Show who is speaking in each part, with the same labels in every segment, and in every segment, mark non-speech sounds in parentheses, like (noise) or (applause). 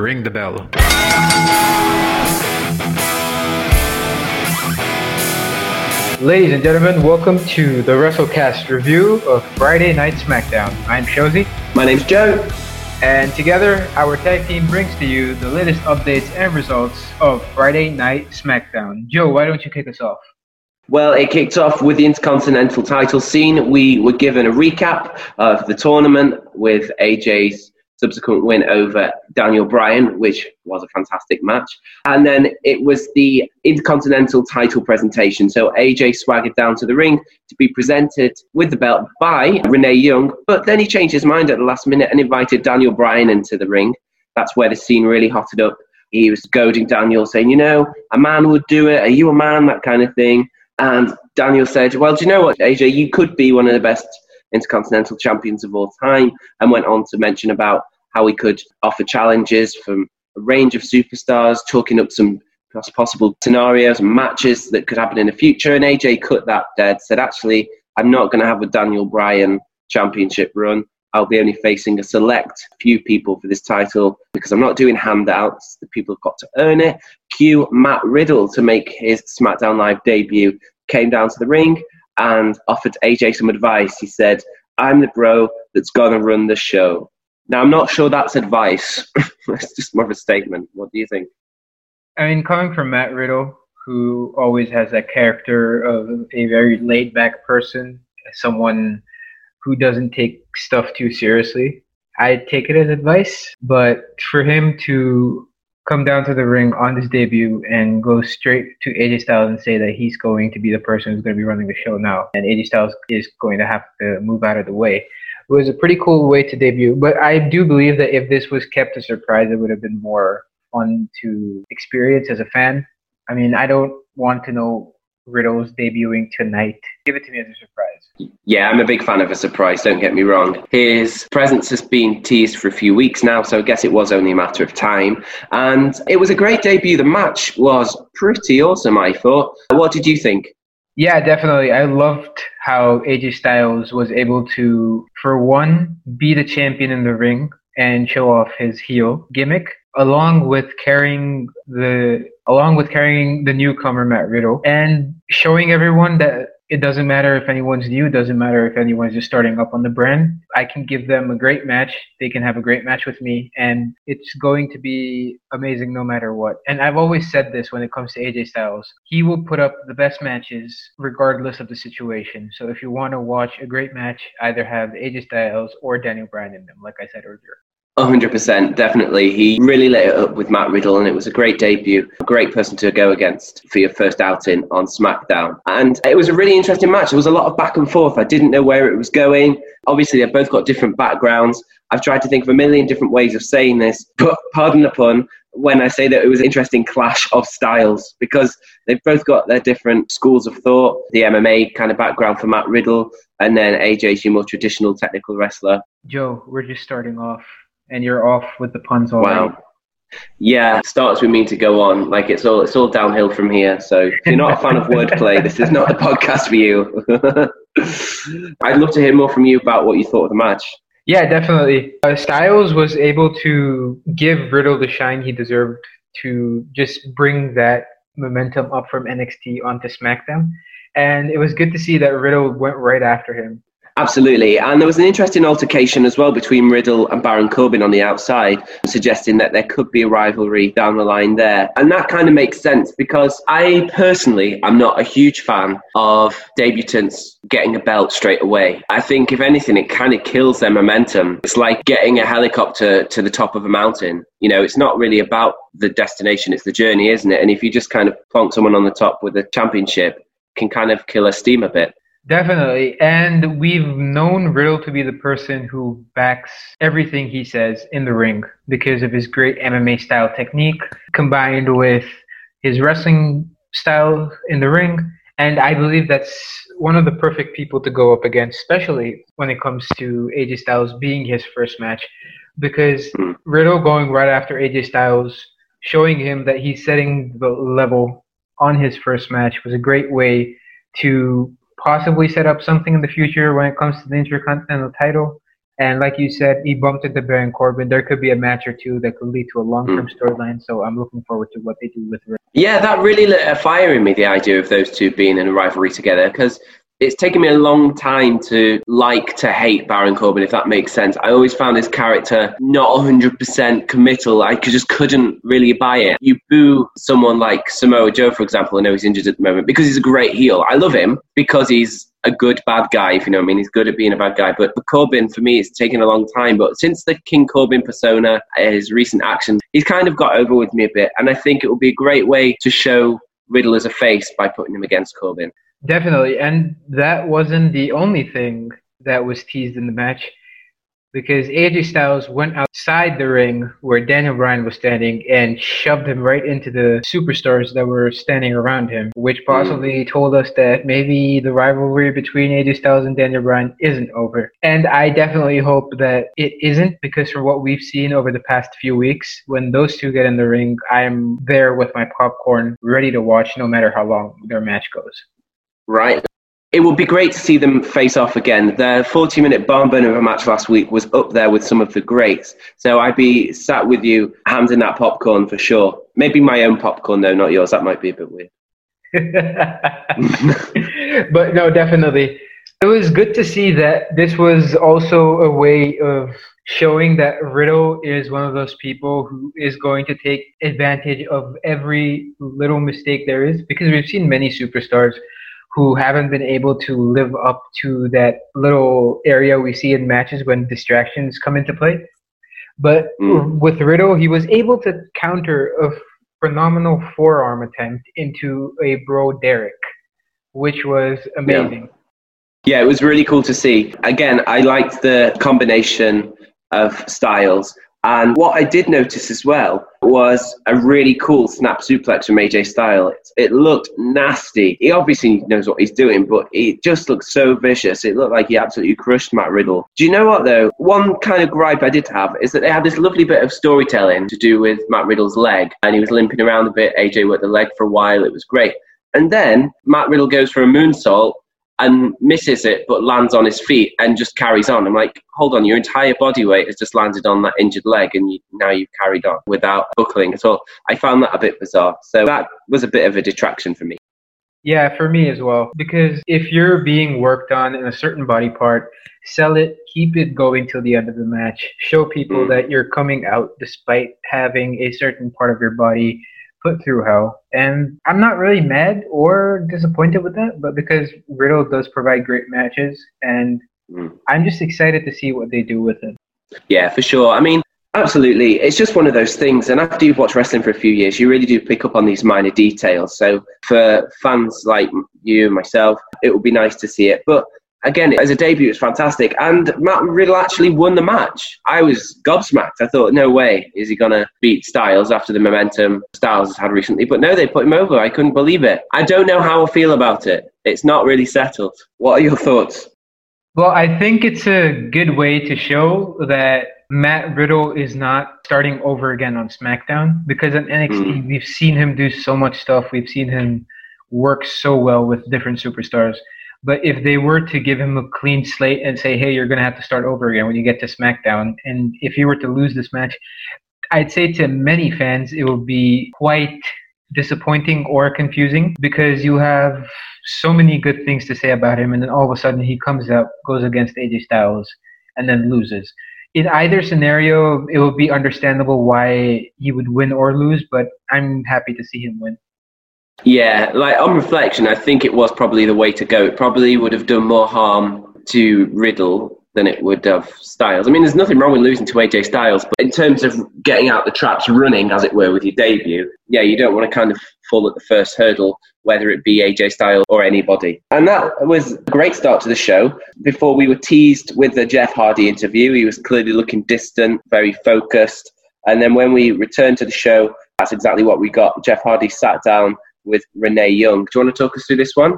Speaker 1: ring the bell.
Speaker 2: Ladies and gentlemen, welcome to the WrestleCast review of Friday Night SmackDown. I'm Shozy.
Speaker 3: My name's Joe.
Speaker 2: And together, our tag team brings to you the latest updates and results of Friday Night SmackDown. Joe, why don't you kick us off?
Speaker 3: Well, it kicked off with the Intercontinental title scene. We were given a recap of the tournament with AJ's subsequent win over Daniel Bryan, which was a fantastic match. And then it was the Intercontinental title presentation. So AJ swaggered down to the ring to be presented with the belt by Renee Young, but then he changed his mind at the last minute and invited Daniel Bryan into the ring. That's where the scene really hotted up. He was goading Daniel, saying, You know, a man would do it. Are you a man? That kind of thing. And Daniel said, Well, do you know what, AJ? You could be one of the best intercontinental champions of all time, and went on to mention about how we could offer challenges from a range of superstars, talking up some possible scenarios and matches that could happen in the future. And AJ cut that dead, said, Actually, I'm not going to have a Daniel Bryan championship run. I'll be only facing a select few people for this title because I'm not doing handouts. The people have got to earn it. Cue Matt Riddle to make his SmackDown Live debut. Came down to the ring and offered AJ some advice. He said, I'm the bro that's going to run the show. Now, I'm not sure that's advice. (laughs) it's just more of a statement. What do you think?
Speaker 2: I mean, coming from Matt Riddle, who always has that character of a very laid back person, someone who doesn't take stuff too seriously, I take it as advice. But for him to come down to the ring on his debut and go straight to AJ Styles and say that he's going to be the person who's going to be running the show now, and AJ Styles is going to have to move out of the way it was a pretty cool way to debut. But I do believe that if this was kept a surprise, it would have been more fun to experience as a fan. I mean, I don't want to know Riddle's debuting tonight. Give it to me as a surprise.
Speaker 3: Yeah, I'm a big fan of a surprise, don't get me wrong. His presence has been teased for a few weeks now, so I guess it was only a matter of time. And it was a great debut. The match was pretty awesome, I thought. What did you think?
Speaker 2: Yeah, definitely. I loved how AJ Styles was able to, for one, be the champion in the ring and show off his heel gimmick, along with carrying the along with carrying the newcomer Matt Riddle and showing everyone that it doesn't matter if anyone's new, it doesn't matter if anyone's just starting up on the brand. I can give them a great match. They can have a great match with me, and it's going to be amazing no matter what. And I've always said this when it comes to AJ Styles. He will put up the best matches regardless of the situation. So if you want to watch a great match, either have AJ Styles or Daniel Bryan in them, like I said earlier.
Speaker 3: 100%, definitely. He really lit it up with Matt Riddle, and it was a great debut. A great person to go against for your first outing on SmackDown. And it was a really interesting match. There was a lot of back and forth. I didn't know where it was going. Obviously, they've both got different backgrounds. I've tried to think of a million different ways of saying this, (laughs) but pardon the pun when I say that it was an interesting clash of styles because they've both got their different schools of thought. The MMA kind of background for Matt Riddle, and then AJ's your more traditional technical wrestler.
Speaker 2: Joe, we're just starting off and you're off with the puns already. Wow.
Speaker 3: Yeah, starts with me to go on. Like it's all it's all downhill from here. So if you're not a fan of wordplay, this is not the podcast for you. (laughs) I'd love to hear more from you about what you thought of the match.
Speaker 2: Yeah, definitely. Uh, Styles was able to give Riddle the shine he deserved to just bring that momentum up from NXT onto SmackDown. And it was good to see that Riddle went right after him.
Speaker 3: Absolutely. And there was an interesting altercation as well between Riddle and Baron Corbin on the outside, suggesting that there could be a rivalry down the line there. And that kind of makes sense because I personally am not a huge fan of debutants getting a belt straight away. I think, if anything, it kind of kills their momentum. It's like getting a helicopter to the top of a mountain. You know, it's not really about the destination, it's the journey, isn't it? And if you just kind of plonk someone on the top with a championship, can kind of kill a steam a bit.
Speaker 2: Definitely. And we've known Riddle to be the person who backs everything he says in the ring because of his great MMA style technique combined with his wrestling style in the ring. And I believe that's one of the perfect people to go up against, especially when it comes to AJ Styles being his first match. Because hmm. Riddle going right after AJ Styles, showing him that he's setting the level on his first match was a great way to possibly set up something in the future when it comes to the Intercontinental title. And like you said, he bumped into Baron Corbin. There could be a match or two that could lead to a long-term mm. storyline. So I'm looking forward to what they do with.
Speaker 3: Yeah, that really lit a fire in me. The idea of those two being in a rivalry together, because it's taken me a long time to like to hate Baron Corbin, if that makes sense. I always found his character not 100% committal. I just couldn't really buy it. You boo someone like Samoa Joe, for example, I know he's injured at the moment, because he's a great heel. I love him because he's a good bad guy, if you know what I mean. He's good at being a bad guy. But Corbin, for me, it's taken a long time. But since the King Corbin persona, his recent actions, he's kind of got over with me a bit. And I think it would be a great way to show Riddle as a face by putting him against Corbin.
Speaker 2: Definitely. And that wasn't the only thing that was teased in the match because AJ Styles went outside the ring where Daniel Bryan was standing and shoved him right into the superstars that were standing around him, which hmm. possibly told us that maybe the rivalry between AJ Styles and Daniel Bryan isn't over. And I definitely hope that it isn't because from what we've seen over the past few weeks, when those two get in the ring, I'm there with my popcorn ready to watch no matter how long their match goes
Speaker 3: right? It would be great to see them face off again. The 40 minute barn burner of a match last week was up there with some of the greats. So I'd be sat with you, hands in that popcorn for sure. Maybe my own popcorn, though, not yours. That might be a bit weird. (laughs)
Speaker 2: but no, definitely. It was good to see that this was also a way of showing that Riddle is one of those people who is going to take advantage of every little mistake there is because we've seen many superstars who haven't been able to live up to that little area we see in matches when distractions come into play. But mm. with Riddle, he was able to counter a phenomenal forearm attempt into a Bro Derek, which was amazing.
Speaker 3: Yeah. yeah, it was really cool to see. Again, I liked the combination of styles. And what I did notice as well was a really cool snap suplex from AJ Styles. It looked nasty. He obviously knows what he's doing, but it just looked so vicious. It looked like he absolutely crushed Matt Riddle. Do you know what though? One kind of gripe I did have is that they had this lovely bit of storytelling to do with Matt Riddle's leg, and he was limping around a bit. AJ worked the leg for a while. It was great. And then Matt Riddle goes for a moonsault and misses it but lands on his feet and just carries on. I'm like, hold on, your entire body weight has just landed on that injured leg and you, now you've carried on without buckling at all. I found that a bit bizarre. So that was a bit of a detraction for me.
Speaker 2: Yeah, for me as well. Because if you're being worked on in a certain body part, sell it, keep it going till the end of the match. Show people mm. that you're coming out despite having a certain part of your body put through hell. And I'm not really mad or disappointed with that, but because Riddle does provide great matches, and mm. I'm just excited to see what they do with it.
Speaker 3: Yeah, for sure. I mean, absolutely. It's just one of those things. And after you've watched wrestling for a few years, you really do pick up on these minor details. So for fans like you and myself, it would be nice to see it. But again, as a debut, it's fantastic. And Matt Riddle actually won the match. I was gobsmacked. I thought, no way is he going to beat Styles after the momentum Styles has had recently. But no, they put him over. I couldn't believe it. I don't know how I feel about it. It's not really settled. What are your thoughts?
Speaker 2: Well, I think it's a good way to show that Matt Riddle is not starting over again on SmackDown because in NXT, mm. we've seen him do so much stuff. We've seen him work so well with different superstars. But if they were to give him a clean slate and say, hey, you're going to have to start over again when you get to SmackDown, and if he were to lose this match, I'd say to many fans it would be quite disappointing or confusing because you have so many good things to say about him, and then all of a sudden he comes out, goes against AJ Styles, and then loses. In either scenario, it would be understandable why he would win or lose, but I'm happy to see him win.
Speaker 3: Yeah, like on reflection, I think it was probably the way to go. It probably would have done more harm to Riddle than it would have Styles. I mean, there's nothing wrong with losing to AJ Styles, but in terms of getting out the traps running, as it were, with your debut, yeah, you don't want to kind of fall at the first hurdle, whether it be AJ Styles or anybody. And that was a great start to the show. Before we were teased with the Jeff Hardy interview, he was clearly looking distant, very focused. And then when we returned to the show, that's exactly what we got. Jeff Hardy sat down with Renee Young. Do you want to talk us through this one?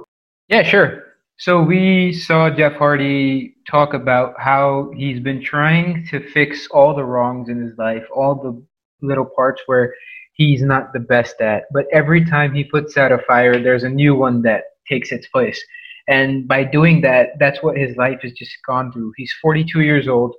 Speaker 2: Yeah, sure. So we saw Jeff Hardy talk about how he's been trying to fix all the wrongs in his life, all the little parts where he's not the best at. But every time he puts out a fire, there's a new one that takes its place. And by doing that, that's what his life has just gone through. He's 42 years old.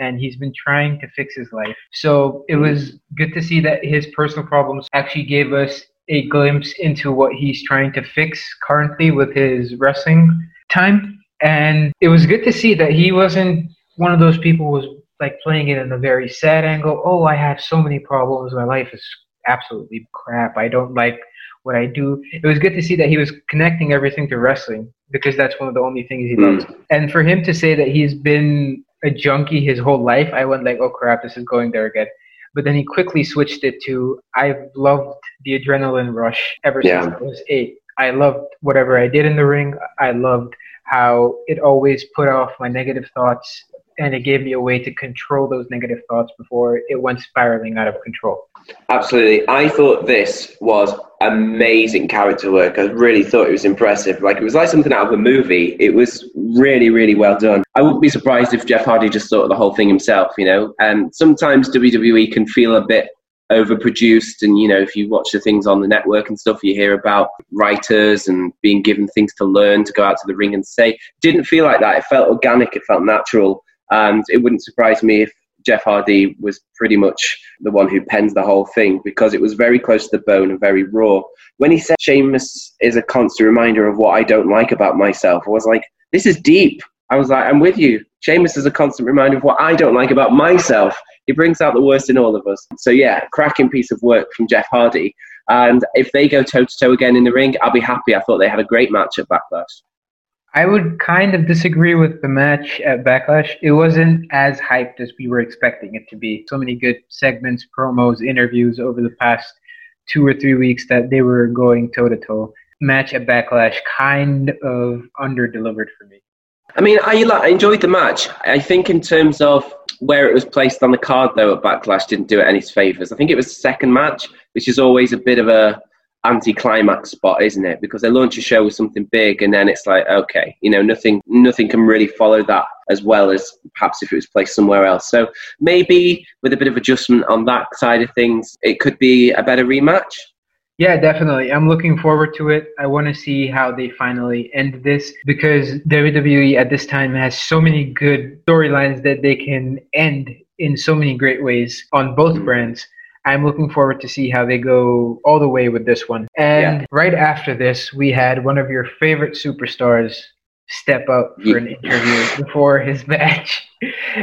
Speaker 2: and he's been trying to fix his life. So it was good to see that his personal problems actually gave us a glimpse into what he's trying to fix currently with his wrestling time. And it was good to see that he wasn't one of those people who was like playing it in a very sad angle. Oh, I have so many problems. My life is absolutely crap. I don't like what I do. It was good to see that he was connecting everything to wrestling because that's one of the only things he mm. loves. And for him to say that he's been a junkie his whole life, I went like, oh crap, this is going there again. But then he quickly switched it to I've loved the adrenaline rush ever yeah. since I was eight. I loved whatever I did in the ring. I loved how it always put off my negative thoughts and it gave me a way to control those negative thoughts before it went spiraling out of control.
Speaker 3: Absolutely. I thought this was amazing character work. I really thought it was impressive. Like it was like something out of a movie. It was really, really well done. I wouldn't be surprised if Jeff Hardy just thought of the whole thing himself, you know. And sometimes WWE can feel a bit overproduced and you know if you watch the things on the network and stuff you hear about writers and being given things to learn to go out to the ring and say didn't feel like that it felt organic it felt natural and it wouldn't surprise me if Jeff Hardy was pretty much the one who pens the whole thing because it was very close to the bone and very raw. When he said Sheamus is a constant reminder of what I don't like about myself, I was like, this is deep. I was like, I'm with you. Sheamus is a constant reminder of what I don't like about myself. He brings out the worst in all of us. So, yeah, cracking piece of work from Jeff Hardy. And if they go toe to toe again in the ring, I'll be happy. I thought they had a great match at Backlash.
Speaker 2: I would kind of disagree with the match at Backlash. It wasn't as hyped as we were expecting it to be. So many good segments, promos, interviews over the past two or three weeks that they were going toe to toe. Match at Backlash kind of under delivered for me.
Speaker 3: I mean, I, I enjoyed the match. I think in terms of where it was placed on the card, though, at Backlash didn't do it any favours. I think it was the second match, which is always a bit of a anti-climax spot, isn't it? Because they launch a show with something big, and then it's like, okay, you know, nothing, nothing can really follow that as well as perhaps if it was placed somewhere else. So maybe with a bit of adjustment on that side of things, it could be a better rematch.
Speaker 2: Yeah, definitely. I'm looking forward to it. I want to see how they finally end this because WWE at this time has so many good storylines that they can end in so many great ways on both mm. brands. I'm looking forward to see how they go all the way with this one. And yeah. right after this, we had one of your favorite superstars step up for an interview before his (laughs) match.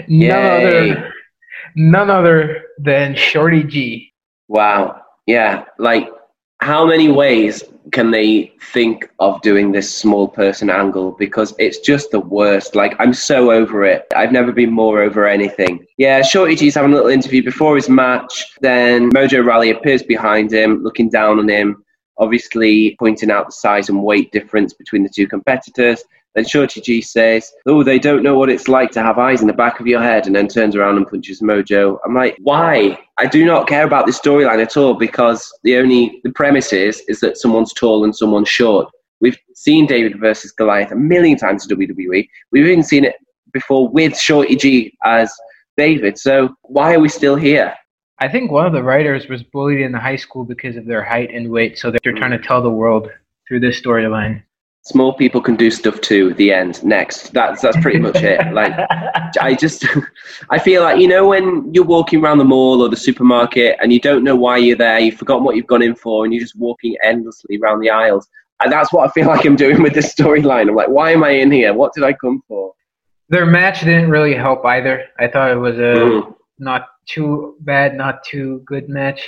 Speaker 2: none other, none other than Shorty G.
Speaker 3: Wow. Yeah, like how many ways can they think of doing this small person angle? Because it's just the worst. Like i'm so over it. I've never been more over anything. Yeah shorty g's having a little interview before his match. Then mojo rawley appears behind him looking down on him obviously pointing out the size and weight difference between the two competitors then Shorty G says, Oh, they don't know what it's like to have eyes in the back of your head, and then turns around and punches Mojo. I'm like, why? I do not care about this storyline at all because the only the premise is is that someone's tall and someone's short. We've seen David versus Goliath a million times in WWE. We've even seen it before with Shorty G as David. So why are we still here?
Speaker 2: I think one of the writers was bullied in the high school because of their height and weight, so they're trying to tell the world through this storyline
Speaker 3: small people can do stuff too the end. Next. That's that's pretty much it. (laughs) Like i just (laughs) i feel like you know when you're walking around the mall or the supermarket and you don't know why you're there you've forgotten what you've gone in for and you're just walking endlessly around the aisles. And that's what i feel (laughs) like i'm doing with this storyline. I'm like why am i in here? What did i come for?
Speaker 2: Their match didn't really help either. I thought it was a mm. not too bad not too good match.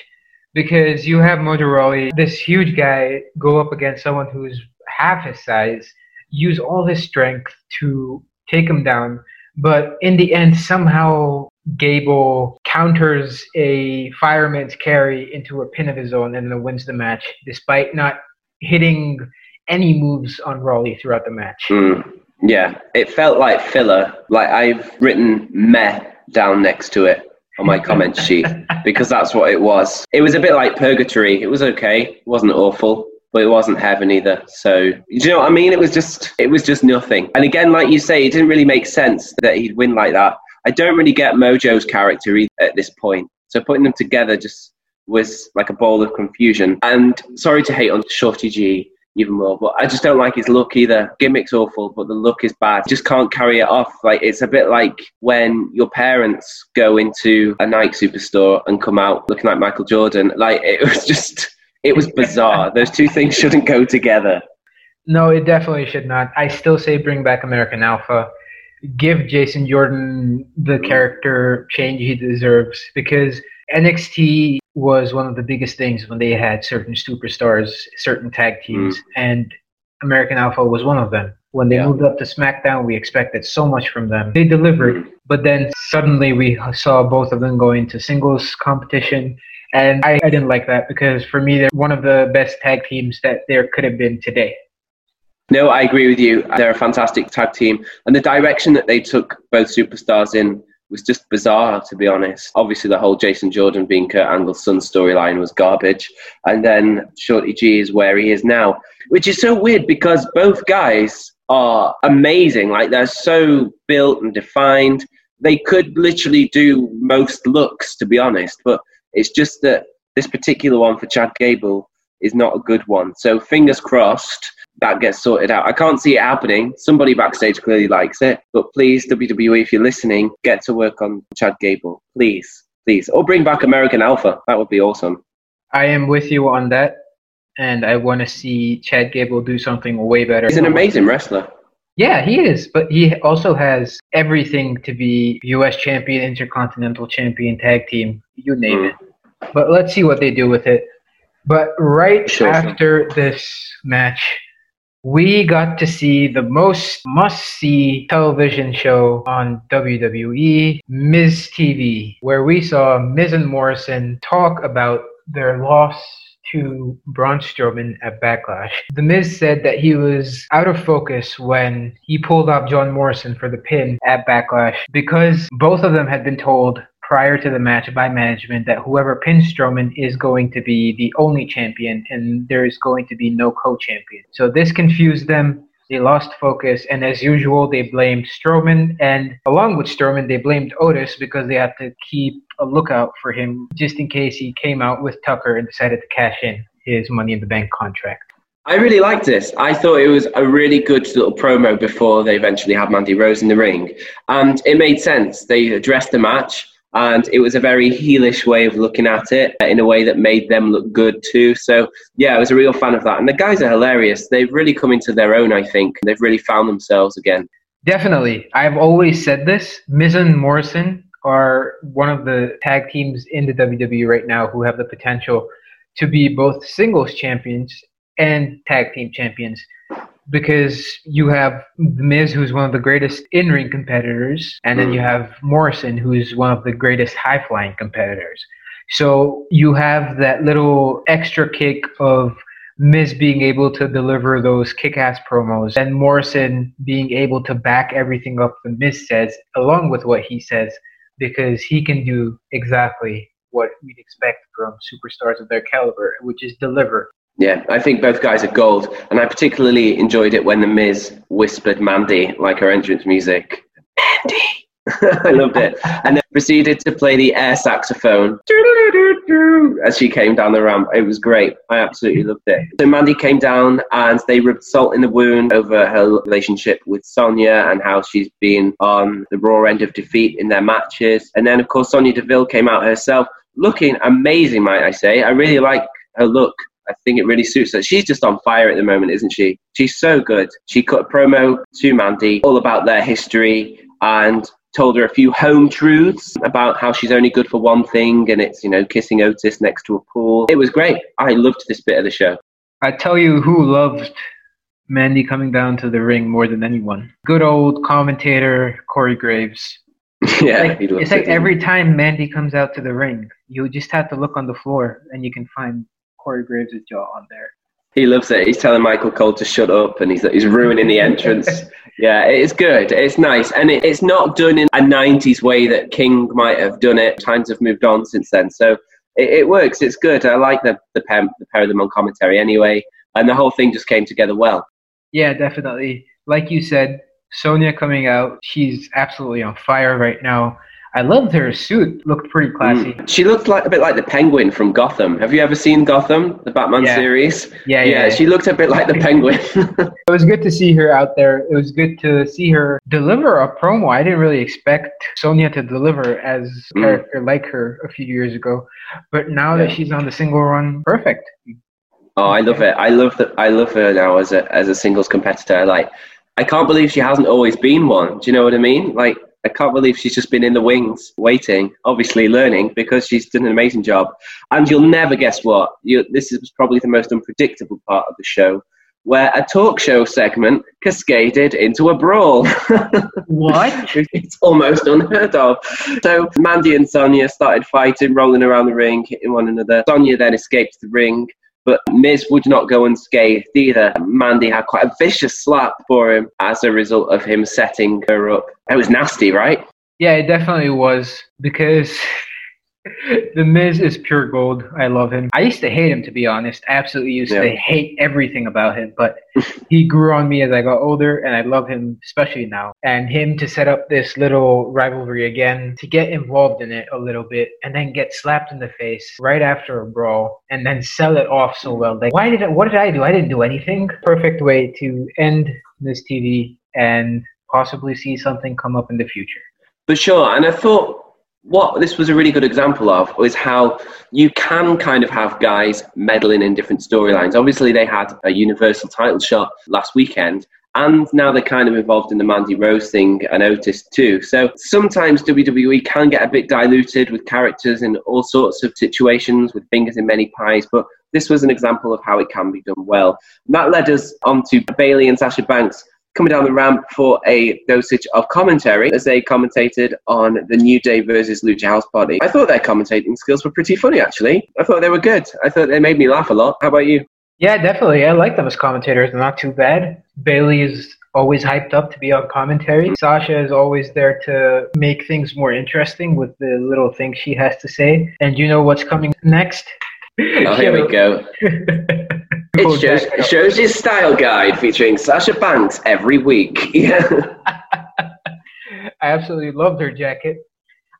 Speaker 2: Because you have Mojo this huge guy, go up against someone who's half his size, use all his strength to take him down. But in the end, somehow Gable counters a fireman's carry into a pin of his own and then wins the match, despite not hitting any moves on Rawley throughout the match.
Speaker 3: Mm, yeah, it felt like filler. Like I've written meh down next to it on my comment sheet (laughs) because that's what it was. It was a bit like purgatory. It was okay. It wasn't awful but it wasn't heaven either. So do you know what I mean? It was just it was just nothing. And again, like you say, it didn't really make sense that he'd win like that. I don't really get Mojo's character either at this point. So putting them together just was like a ball of confusion. And sorry to hate on Shorty G. even more. But I just don't like his look either. Gimmick's awful, but the look is bad. Just can't carry it off. Like it's a bit like when your parents go into a Nike superstore and come out looking like Michael Jordan. Like it was (laughs) just, it was bizarre. Those two things shouldn't go together.
Speaker 2: No, it definitely should not. I still say bring back American Alpha. Give Jason Jordan the character change he deserves because NXT was one of the biggest things when they had certain superstars, certain tag teams, mm. and American Alpha was one of them. When they yeah. moved up to SmackDown, we expected so much from them. They delivered, mm. but then suddenly we saw both of them go into singles competition. And I, I didn't like that because for me, they're one of the best tag teams that there could have been today.
Speaker 3: No, I agree with you. They're a fantastic tag team. And the direction that they took both superstars in was just bizarre, to be honest. Obviously, the whole Jason Jordan being Kurt Angle's son storyline was garbage. And then Shorty G is where he is now, which is so weird because both guys are amazing. Like, they're so built and defined. They could literally do most looks, to be honest. But it's just that this particular one for Chad Gable is not a good one. So, fingers crossed that gets sorted out. I can't see it happening. Somebody backstage clearly likes it, but please, WWE, if you're listening, get to work on Chad Gable, please, please, or bring back American Alpha. That would be awesome.
Speaker 2: I am with you on that, and I want to see Chad Gable do something way better.
Speaker 3: He's an amazing wrestler.
Speaker 2: Yeah, he is, but he also has everything to be U.S. champion, intercontinental champion, tag team, you name mm. it. But let's see what they do with it. But right sure. after this match, we got to see the most must see television show on WWE, Miz TV, where we saw Miz and Morrison talk about their loss to Braun Strowman at Backlash. The Miz said that he was out of focus when he pulled off John Morrison for the pin at Backlash because both of them had been told prior to the match by management that whoever pins Strowman is going to be the only champion and there is going to be no co-champion. So this confused them. They lost focus, and as usual, they blamed Strowman, and along with Strowman, they blamed Otis because they had to keep a lookout for him just in case he came out with Tucker and decided to cash in his Money in the Bank contract.
Speaker 3: I really liked this. I thought it was a really good little promo before they eventually had Mandy Rose in the ring. And it made sense. They addressed the match and it was a very heelish way of looking at it uh, in a way that made them look good too. So yeah, I was a real fan of that. And the guys are hilarious. They've really come into their own, I think. They've really found themselves again.
Speaker 2: Definitely. I've always said this. Miz and Morrison are one of the tag teams in the WWE right now who have the potential to be both singles champions and tag team champions because you have The Miz, who's one of the greatest in ring competitors, and then you mm. have Morrison, who's one of the greatest high flying competitors. So you have that little extra kick of Miz being able to deliver those kick ass promos and Morrison being able to back everything up the Miz says, along with what he says, because he can do exactly what we'd expect from superstars of their caliber, which is deliver.
Speaker 3: Yeah, I think both guys are gold, and I particularly enjoyed it when the Miz whispered Mandy like her entrance music. Mandy. (laughs) I loved it, and then proceeded to play the air saxophone as she came down the ramp. It was great. I absolutely loved it. So Mandy came down, and they rubbed salt in the wound over her relationship with Sonya and how she's been on the raw end of defeat in their matches. And then, of course, Sonya Deville came out herself, looking amazing, might I say. I really like her look. I think it really suits her. She's just on fire at the moment, isn't she? She's so good. She cut a promo to Mandy all about their history and told her a few home truths about how she's only good for one thing and it's, you know, kissing Otis next to a pool. It was great. I loved this bit of the show.
Speaker 2: I tell you who loved Mandy coming down to the ring more than anyone. Good old commentator Corey Graves. (laughs)
Speaker 3: yeah,
Speaker 2: like, it's like every time Mandy comes out to the ring, you just have to look on the floor and you can find Corey Graves' jaw on there.
Speaker 3: He loves it. He's telling Michael Cole to shut up, and he's he's ruining the entrance. (laughs) yeah, it's good. It's nice, and it, it's not done in a '90s way that King might have done it. Times have moved on since then, so it, it works. It's good. I like the the pair, the pair of them on commentary anyway, and the whole thing just came together well.
Speaker 2: Yeah, definitely. Like you said, Sonya coming out, she's absolutely on fire right now. I loved her suit; looked pretty classy.
Speaker 3: Mm. She looked like a bit like the Penguin from Gotham. Have you ever seen Gotham, the Batman
Speaker 2: Yeah.
Speaker 3: series?
Speaker 2: Yeah, yeah.
Speaker 3: Yeah, she looked a bit like the (laughs) Penguin. (laughs)
Speaker 2: It was good to see her out there. It was good to see her deliver a promo. I didn't really expect Sonya to deliver as a
Speaker 3: Mm.
Speaker 2: character like her a few years ago, but now that she's on the single run, perfect.
Speaker 3: Oh, I love it. I love that. I love her now as a as a singles competitor. Like, I can't believe she hasn't always been one. Do you know what I mean? Like, I can't believe she's just been in the wings, waiting, obviously learning because she's done an amazing job. And you'll never guess what. You, this is probably the most unpredictable part of the show, where a talk show segment cascaded into a brawl. (laughs)
Speaker 2: What?
Speaker 3: it's almost unheard of. So Mandy and Sonya started fighting, rolling around the ring, hitting one another. Sonya then escaped the ring, but Miz would not go unscathed either. Mandy had quite a vicious slap for him as a result of him setting her up. It was nasty, right?
Speaker 2: Yeah, it definitely was because the Miz is pure gold. I love him. I used to hate him, to be honest. I absolutely used to hate everything about him, but he grew on me as I got older, and I love him, especially now. And him to set up this little rivalry again, to get involved in it a little bit, and then get slapped in the face right after a brawl, and then sell it off so well. Like, why did I, what did I do? I didn't do anything. Perfect way to end this TV and possibly see something come up in the future.
Speaker 3: For sure. And I thought what this was a really good example of was how you can kind of have guys meddling in different storylines. Obviously, they had a Universal title shot last weekend. And now they're kind of involved in the Mandy Rose thing and Otis too. So sometimes WWE can get a bit diluted with characters in all sorts of situations with fingers in many pies. But this was an example of how it can be done well. And that led us on to Bayley and Sasha Banks coming down the ramp for a dosage of commentary as they commentated on the New Day versus Lucha House Party. I thought their commentating skills were pretty funny, actually. I thought they were good. I thought they made me laugh a lot. How about you?
Speaker 2: Yeah, definitely. I like them as commentators. They're not too bad. Bayley is always hyped up to be on commentary. Mm-hmm. Sasha is always there to make things more interesting with the little things she has to say. And you know what's coming next?
Speaker 3: Oh, here we (laughs) go. (laughs) It shows, it shows your style guide featuring Sasha Banks every week. Yeah. (laughs)
Speaker 2: I absolutely loved her jacket.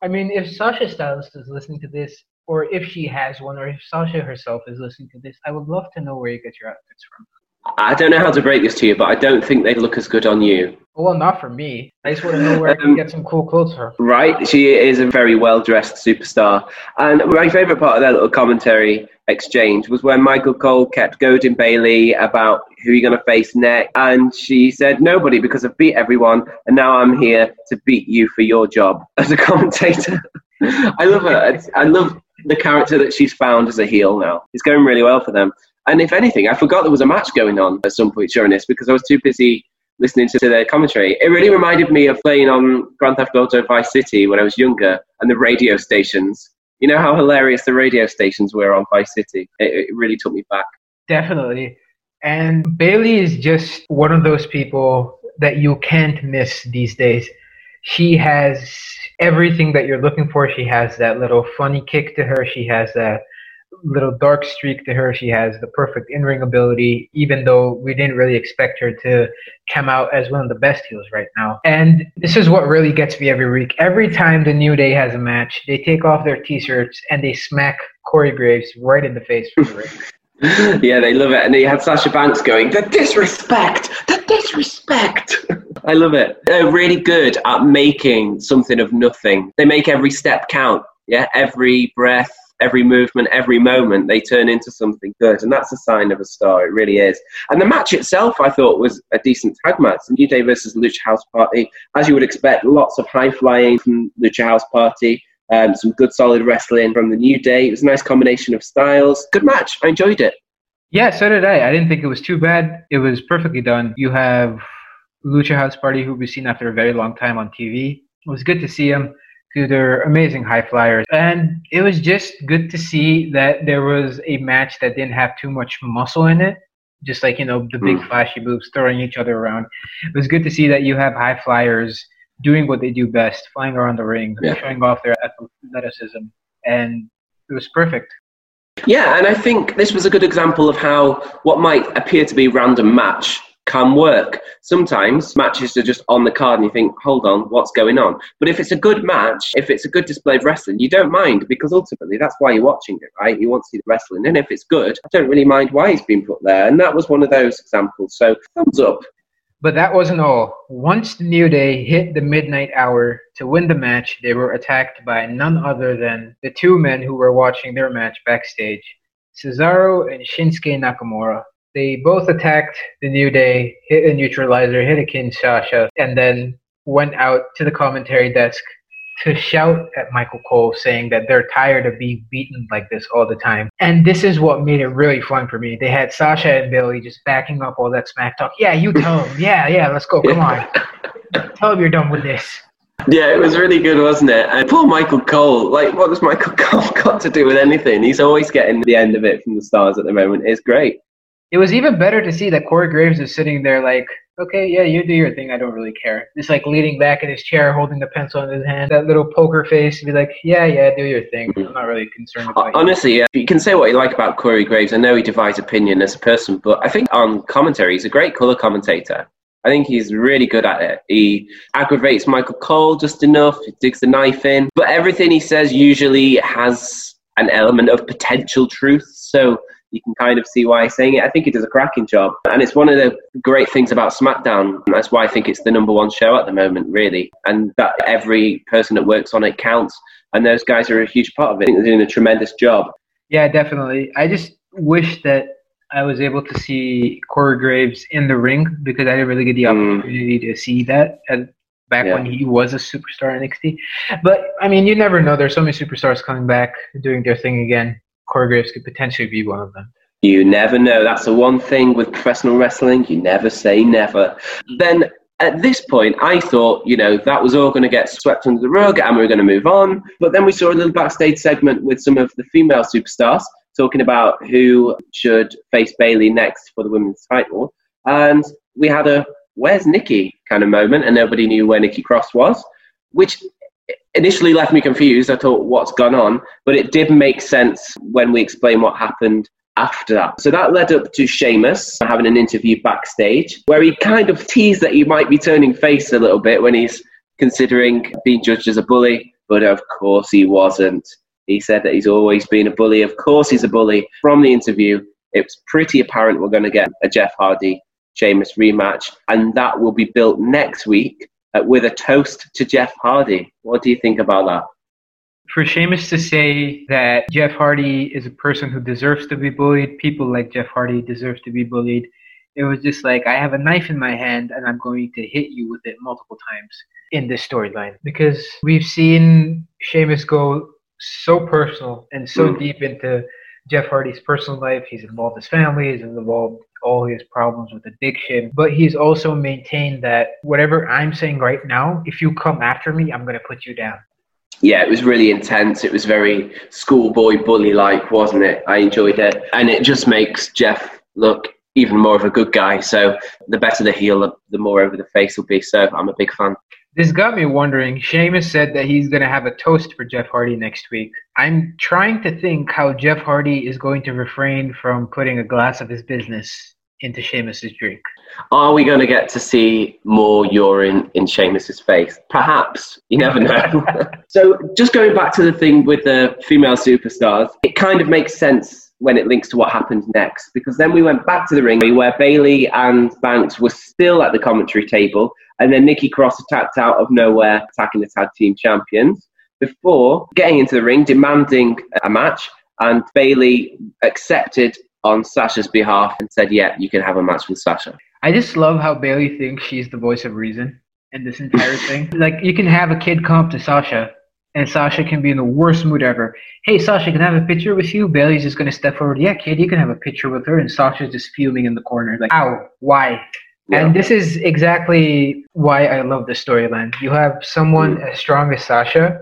Speaker 2: I mean, if Sasha Stylist is listening to this, or if she has one, or if Sasha herself is listening to this, I would love to know where you get your outfits from.
Speaker 3: I don't know how to break this to you, but I don't think they'd look as good on you.
Speaker 2: Well, not for me. I just want to know where I can
Speaker 3: Um,
Speaker 2: get some cool clothes from.
Speaker 3: Right? She is a very well dressed superstar. And my favourite part of that little commentary exchange was when Michael Cole kept goading Bayley about who you're going to face next. And she said, Nobody, because I've beat everyone. And now I'm here to beat you for your job (laughs) as a commentator. (laughs) I love her. I love the character that she's found as a heel now. It's going really well for them. And if anything, I forgot there was a match going on at some point during this because I was too busy listening to their commentary. It really reminded me of playing on Grand Theft Auto Vice City when I was younger and the radio stations. You know how hilarious the radio stations were on Vice City? It, it really took me back.
Speaker 2: Definitely. And Bayley is just one of those people that you can't miss these days. She has everything that you're looking for. She has that little funny kick to her. She has that little dark streak to her. She has the perfect in ring ability, even though we didn't really expect her to come out as one of the best heels right now. And this is what really gets me every week. Every time the New Day has a match, they take off their t shirts and they smack Corey Graves right in the face the ring. (laughs)
Speaker 3: yeah, they love it. And they had Sasha Banks going, the disrespect, the disrespect. (laughs) I love it. They're really good at making something of nothing. They make every step count. Yeah, every breath, every movement, every moment, they turn into something good. And that's a sign of a star. It really is. And the match itself, I thought, was a decent tag match. New Day versus Lucha House Party. As you would expect, lots of high flying from Lucha House Party. Um, some good solid wrestling from the New Day. It was a nice combination of styles. Good match. I enjoyed it.
Speaker 2: Yeah, so did I. I didn't think it was too bad. It was perfectly done. You have Lucha House Party, who we've seen after a very long time on TV. It was good to see them do their amazing high flyers. And it was just good to see that there was a match that didn't have too much muscle in it. Just like, you know, the big
Speaker 3: Mm.
Speaker 2: flashy moves, throwing each other around. It was good to see that you have high flyers doing what they do best, flying around the ring,
Speaker 3: Yeah.
Speaker 2: showing off their athleticism. And it was perfect.
Speaker 3: Yeah, and I think this was a good example of how what might appear to be random match can work. Sometimes matches are just on the card and you think, hold on, what's going on? But if it's a good match, if it's a good display of wrestling, you don't mind because ultimately that's why you're watching it, right? You want to see the wrestling. And if it's good, I don't really mind why it's been put there. And that was one of those examples. So thumbs up.
Speaker 2: But that wasn't all. Once the New Day hit the midnight hour to win the match, they were attacked by none other than the two men who were watching their match backstage Cesaro and Shinsuke Nakamura. They both attacked the New Day, hit a neutralizer, hit a Kinshasa, and then went out to the commentary desk to shout at Michael Cole, saying that they're tired of being beaten like this all the time. And this is what made it really fun for me. They had Sasha and Bayley just backing up all that smack talk. Yeah, you tell (laughs) them. Yeah, yeah, let's go. Come on. (laughs) tell them you're done with this.
Speaker 3: Yeah, it was really good, wasn't it? And poor Michael Cole. Like, what does Michael (laughs) Cole got to do with anything? He's always getting the end of it from the stars at the moment. It's great.
Speaker 2: It was even better to see that Corey Graves is sitting there like, okay, yeah, you do your thing. I don't really care. Just like leaning back in his chair, holding the pencil in his hand, that little poker face, to be like, yeah, yeah, do your thing. Mm-hmm. I'm not really concerned about
Speaker 3: Honestly, yeah, you can say what you like about Corey Graves. I know he divides opinion as a person, but I think on commentary, he's a great color commentator. I think he's really good at it. He aggravates Michael Cole just enough, he digs the knife in, but everything he says usually has an element of potential truth. So you can kind of see why he's saying it. I think he does a cracking job. And it's one of the great things about SmackDown. That's why I think it's the number one show at the moment, really. And that every person that works on it counts. And those guys are a huge part of it. They're doing a tremendous job.
Speaker 2: Yeah, definitely. I just wish that I was able to see Corey Graves in the ring because I didn't really get the mm. opportunity mm. to see that at, back yeah. when he was a superstar in NXT. But I mean, you never know. There's so many superstars coming back doing their thing again. Corey Graves could potentially be one of them.
Speaker 3: You never know. That's the one thing with professional wrestling. You never say never. Then at this point, I thought, you know, that was all going to get swept under the rug and we are going to move on. But then we saw a little backstage segment with some of the female superstars talking about who should face Bayley next for the women's title. And we had a where's Nikki kind of moment, and nobody knew where Nikki Cross was, which initially left me confused. I thought, what's gone on? But it did make sense when we explain what happened after that. So that led up to Sheamus having an interview backstage where he kind of teased that he might be turning face a little bit when he's considering being judged as a bully, but of course he wasn't. He said that he's always been a bully. Of course he's a bully. From the interview, it was pretty apparent we're going to get a Jeff Hardy Sheamus rematch, and that will be built next week uh, with a toast to Jeff Hardy. What do you think about that?
Speaker 2: For Sheamus to say that Jeff Hardy is a person who deserves to be bullied, people like Jeff Hardy deserve to be bullied. It was just like, I have a knife in my hand and I'm going to hit you with it multiple times in this storyline. Because we've seen Sheamus go so personal and so mm. deep into Jeff Hardy's personal life. He's involved his family, he's involved all his problems with addiction, but he's also maintained that whatever I'm saying right now, if you come after me, I'm going to put you down.
Speaker 3: Yeah, it was really intense. It was very schoolboy bully like, wasn't it? I enjoyed it. And it just makes Jeff look even more of a good guy. So the better the heel, the more over the face will be. So I'm a big fan.
Speaker 2: This got me wondering. Sheamus said that he's going to have a toast for Jeff Hardy next week. I'm trying to think how Jeff Hardy is going to refrain from putting a glass of his business into Sheamus's drink.
Speaker 3: Are we going to get to see more urine in Sheamus's face? Perhaps. You never know. (laughs) (laughs) so, just going back to the thing with the female superstars, it kind of makes sense when it links to what happened next because then we went back to the ring where Bayley and Banks were still at the commentary table and then Nikki Cross attacked out of nowhere, attacking the tag team champions before getting into the ring, demanding a match. And Bayley accepted on Sasha's behalf and said, Yeah, you can have a match with Sasha.
Speaker 2: I just love how Bayley thinks she's the voice of reason in this entire thing. Like, you can have a kid come up to Sasha, and Sasha can be in the worst mood ever. Hey, Sasha, can I have a picture with you? Bayley's just going to step forward. Yeah, kid, you can have a picture with her. And Sasha's just fuming in the corner. Like, ow, why? Yeah. And this is exactly why I love the storyline. You have someone mm. as strong as Sasha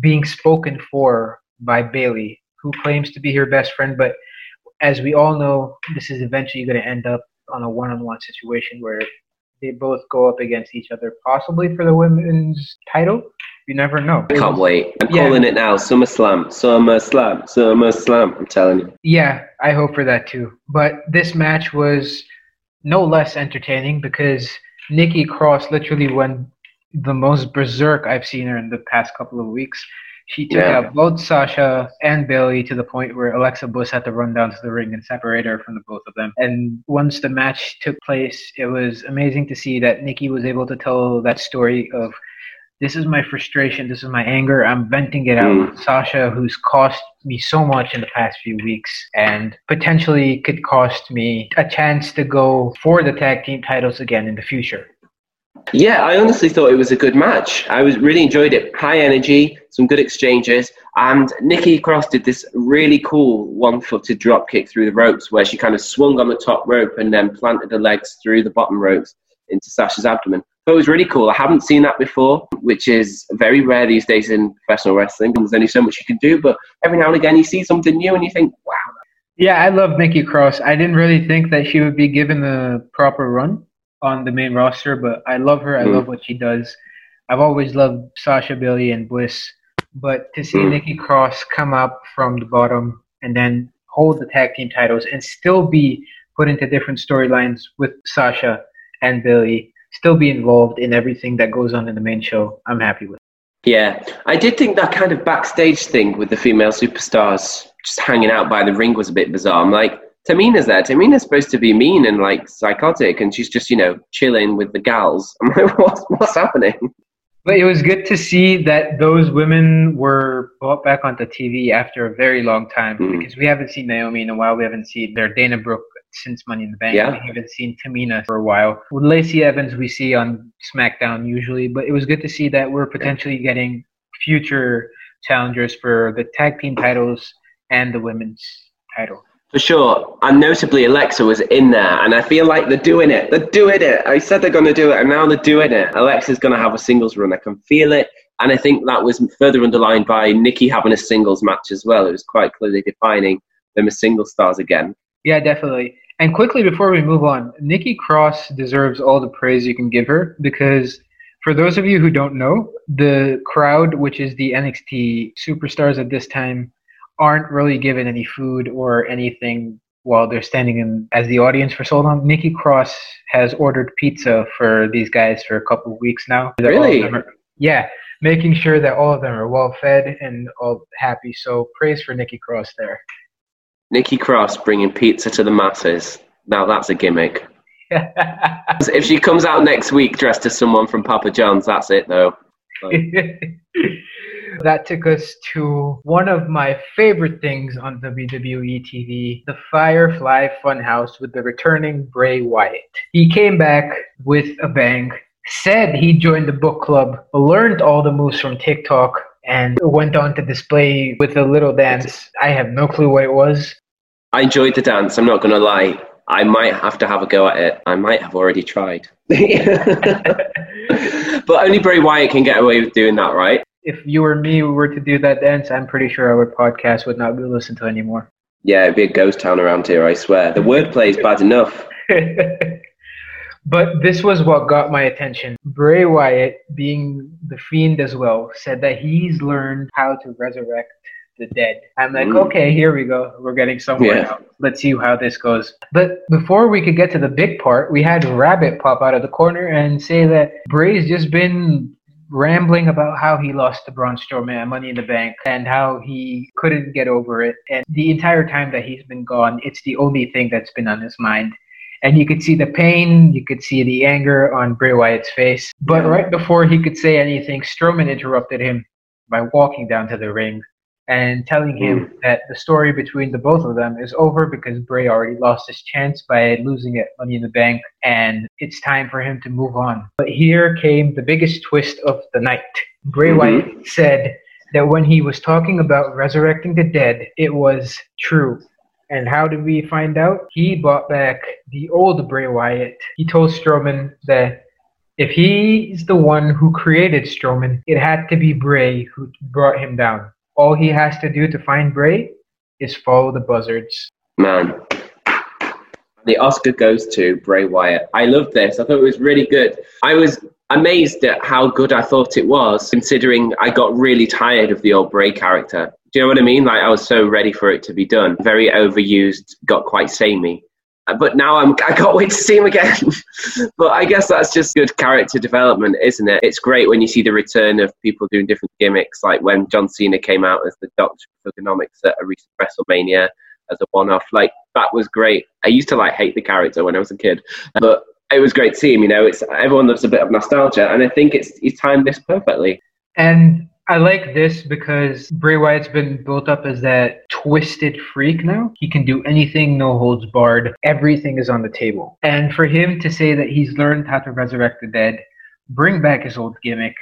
Speaker 2: being spoken for by Bayley, who claims to be her best friend, but as we all know, this is eventually going to end up on a one-on-one situation where they both go up against each other, possibly for the women's title. You never know.
Speaker 3: I can't wait. I'm yeah. calling it now. SummerSlam, SummerSlam, SummerSlam. I'm telling you.
Speaker 2: Yeah, I hope for that too. But this match was no less entertaining because Nikki Cross literally went the most berserk I've seen her in the past couple of weeks. She took
Speaker 3: Yeah.
Speaker 2: out both Sasha and Bayley to the point where Alexa Bliss had to run down to the ring and separate her from the both of them. And once the match took place, it was amazing to see that Nikki was able to tell that story of this is my frustration, this is my anger, I'm venting it out
Speaker 3: Mm.
Speaker 2: Sasha, who's cost me so much in the past few weeks and potentially could cost me a chance to go for the tag team titles again in the future.
Speaker 3: Yeah, I honestly thought it was a good match. I was really enjoyed it. High energy, some good exchanges, and Nikki Cross did this really cool one-footed drop kick through the ropes, where she kind of swung on the top rope and then planted her legs through the bottom ropes into Sasha's abdomen. So it was really cool. I haven't seen that before, which is very rare these days in professional wrestling. There's only so much you can do, but every now and again you see something new and you think, "Wow,
Speaker 2: Yeah, I love Nikki Cross. I didn't really think that she would be given the proper run on the main roster, but I love her. I
Speaker 3: Mm.
Speaker 2: love what she does. I've always loved Sasha, Bayley, and Bliss, but to see
Speaker 3: Mm.
Speaker 2: Nikki Cross come up from the bottom and then hold the tag team titles and still be put into different storylines with Sasha and Bayley, still be involved in everything that goes on in the main show, I'm happy with.
Speaker 3: Yeah, I did think that kind of backstage thing with the female superstars just hanging out by the ring was a bit bizarre. I'm like, Tamina's there. Tamina's supposed to be mean and like psychotic, and she's just, you know, chilling with the gals. (laughs) I'm like, what's, what's happening?
Speaker 2: But it was good to see that those women were brought back onto TV after a very long time
Speaker 3: Mm.
Speaker 2: because we haven't seen Naomi in a while. We haven't seen their Dana Brooke since Money in the Bank.
Speaker 3: Yeah.
Speaker 2: We haven't seen Tamina for a while. With Lacey Evans, we see on SmackDown usually, but it was good to see that we're potentially getting future challengers for the tag team titles and the women's title.
Speaker 3: For sure. And notably, Alexa was in there, and I feel like they're doing it. They're doing it. I said they're going to do it, and now they're doing it. Alexa's going to have a singles run. I can feel it. And I think that was further underlined by Nikki having a singles match as well. It was quite clearly defining them as single stars again.
Speaker 2: Yeah, definitely. And quickly before we move on, Nikki Cross deserves all the praise you can give her because for those of you who don't know, the crowd, which is the NXT superstars at this time, aren't really given any food or anything while they're standing in as the audience for so long. Nikki Cross has ordered pizza for these guys for a couple of weeks now.
Speaker 3: Really?
Speaker 2: are- yeah, making sure that all of them are well fed and all happy. So praise for Nikki Cross there.
Speaker 3: Nikki Cross bringing pizza to the masses. Now that's a gimmick. (laughs) If she comes out next week dressed as someone from Papa John's, that's it though. (laughs)
Speaker 2: that took us to one of my favorite things on WWE TV, the Firefly Funhouse with the returning Bray Wyatt. He came back with a bang, said he joined the book club, learned all the moves from TikTok, and went on to display with a little dance. I have no clue what it was.
Speaker 3: I enjoyed the dance, I'm not going to lie. I might have to have a go at it. I might have already tried. (laughs) but only Bray Wyatt can get away with doing that, right?
Speaker 2: If you or me were to do that dance, I'm pretty sure our podcast would not be listened to anymore.
Speaker 3: Yeah, it'd be a ghost town around here, I swear. The wordplay is bad enough. (laughs)
Speaker 2: but this was what got my attention. Bray Wyatt, being the fiend as well, said that he's learned how to resurrect the dead. I'm like,
Speaker 3: Mm.
Speaker 2: okay, here we go. We're getting somewhere
Speaker 3: Yeah.
Speaker 2: now. Let's see how this goes. But before we could get to the big part, we had Rabbit pop out of the corner and say that Bray's just been rambling about how he lost to Braun Strowman at Money in the Bank and how he couldn't get over it. And the entire time that he's been gone, it's the only thing that's been on his mind. And you could see the pain, you could see the anger on Bray Wyatt's face. But right before he could say anything, Strowman interrupted him by walking down to the ring and telling him that the story between the both of them is over because Bray already lost his chance by losing at Money in the Bank and it's time for him to move on. But here came the biggest twist of the night. Bray
Speaker 3: Mhm.
Speaker 2: Wyatt said that when he was talking about resurrecting the dead, it was true. And how did we find out? He brought back the old Bray Wyatt. He told Strowman that if he's the one who created Strowman, it had to be Bray who brought him down. All he has to do to find Bray is follow the buzzards.
Speaker 3: Man. The Oscar goes to Bray Wyatt. I love this. I thought it was really good. I was amazed at how good I thought it was, considering I got really tired of the old Bray character. You know what I mean? Like, I was so ready for it to be done. Very overused, got quite samey. Uh, but now I'm (laughs) I can't wait to see him again. (laughs) but I guess that's just good character development, isn't it? It's great when you see the return of people doing different gimmicks, like when John Cena came out as the Doctor of Thuganomics at a recent WrestleMania as a one-off. Like that was great. I used to like hate the character when I was a kid, but it was great to see him. You know, it's everyone loves a bit of nostalgia, and I think it's he's timed this perfectly.
Speaker 2: And I like this because Bray Wyatt's been built up as that twisted freak now. He can do anything, no holds barred. Everything is on the table. And for him to say that he's learned how to resurrect the dead, bring back his old gimmick,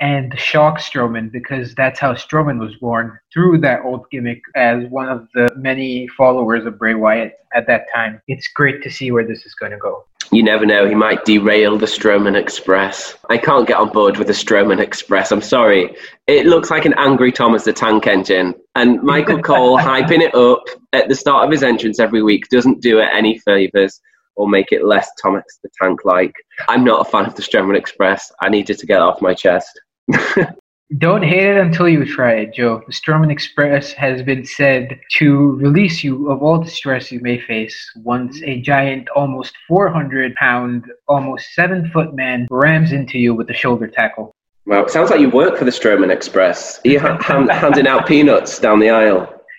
Speaker 2: and shock Strowman because that's how Strowman was born through that old gimmick as one of the many followers of Bray Wyatt at that time. It's great to see where this is going to go
Speaker 3: you never know. He might derail the Strowman Express. I can't get on board with the Strowman Express. I'm sorry. It looks like an angry Thomas the Tank Engine. And Michael Cole (laughs) hyping it up at the start of his entrance every week doesn't do it any favours or make it less Thomas the Tank like. I'm not a fan of the Strowman Express. I needed to get off my chest. (laughs)
Speaker 2: Don't hate it until you try it, Joe. The Strowman Express has been said to release you of all the stress you may face once a giant, almost 400 pound, almost 7 foot man rams into you with a shoulder tackle.
Speaker 3: Well, it sounds like you work for the Strowman Express. Are you ha- handing out peanuts down the aisle? (laughs)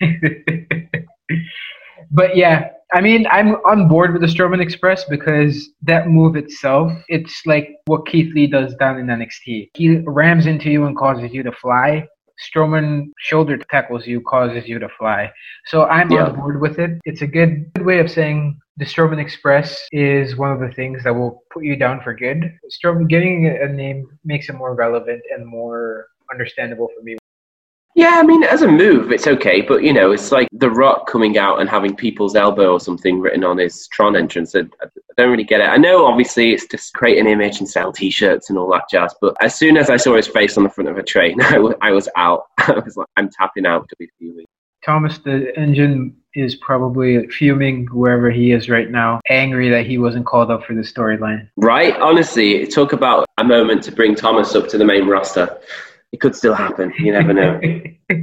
Speaker 2: but yeah, I mean, I'm on board with the Strowman Express because that move itself, it's like what Keith Lee does down in NXT. He rams into you and causes you to fly. Strowman shoulder tackles you, causes you to fly. So I'm yeah. on board with it. It's a good, good way of saying the Strowman Express is one of the things that will put you down for good. Strowman getting a name makes it more relevant and more understandable for me
Speaker 3: yeah, I mean, as a move, it's okay, but you know, it's like The Rock coming out and having people's elbow or something written on his Tron entrance. I, I don't really get it. I know, obviously, it's to create an image and sell T-shirts and all that jazz, but as soon as I saw his face on the front of a train, (laughs) I, w- I was out. (laughs) I was like, I'm tapping out WWE.
Speaker 2: Thomas the Engine is probably fuming wherever he is right now, angry that he wasn't called up for the storyline.
Speaker 3: Right? Honestly, talk about a moment to bring Thomas up to the main roster it could still happen. You never know.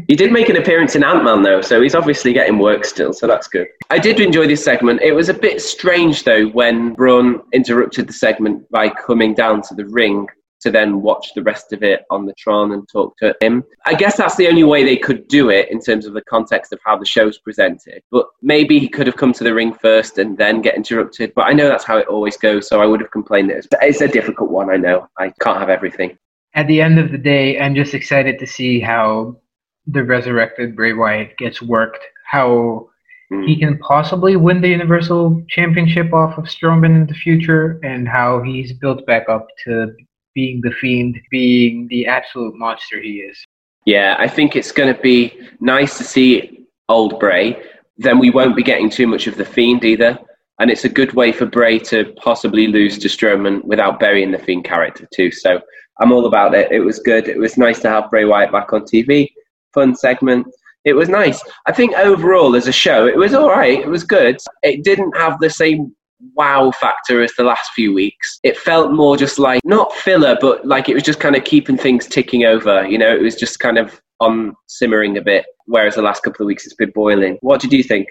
Speaker 3: he did make an appearance in Ant Man, though, so he's obviously getting work still, so that's good. I did enjoy this segment. It was a bit strange, though, when Braun interrupted the segment by coming down to the ring to then watch the rest of it on the Tron and talk to him. I guess that's the only way they could do it in terms of the context of how the show's presented. But maybe he could have come to the ring first and then get interrupted. But I know that's how it always goes, so I would have complained it's a difficult one, I know. I can't have everything
Speaker 2: at the end of the day, I'm just excited to see how the resurrected Bray Wyatt gets worked, how mm. he can possibly win the Universal Championship off of Strowman in the future, and how he's built back up to being the Fiend, being the absolute monster he is.
Speaker 3: Yeah, I think it's going to be nice to see old Bray. Then we won't be getting too much of the Fiend either. And it's a good way for Bray to possibly lose to Strowman without burying the Fiend character too. So I'm all about it. It was good. It was nice to have Bray Wyatt back on TV. Fun segment. It was nice. I think overall, as a show, it was all right. It was good. It didn't have the same wow factor as the last few weeks. It felt more just like not filler, but like it was just kind of keeping things ticking over. You know, it was just kind of on simmering a bit, whereas the last couple of weeks it's been boiling. What did you think?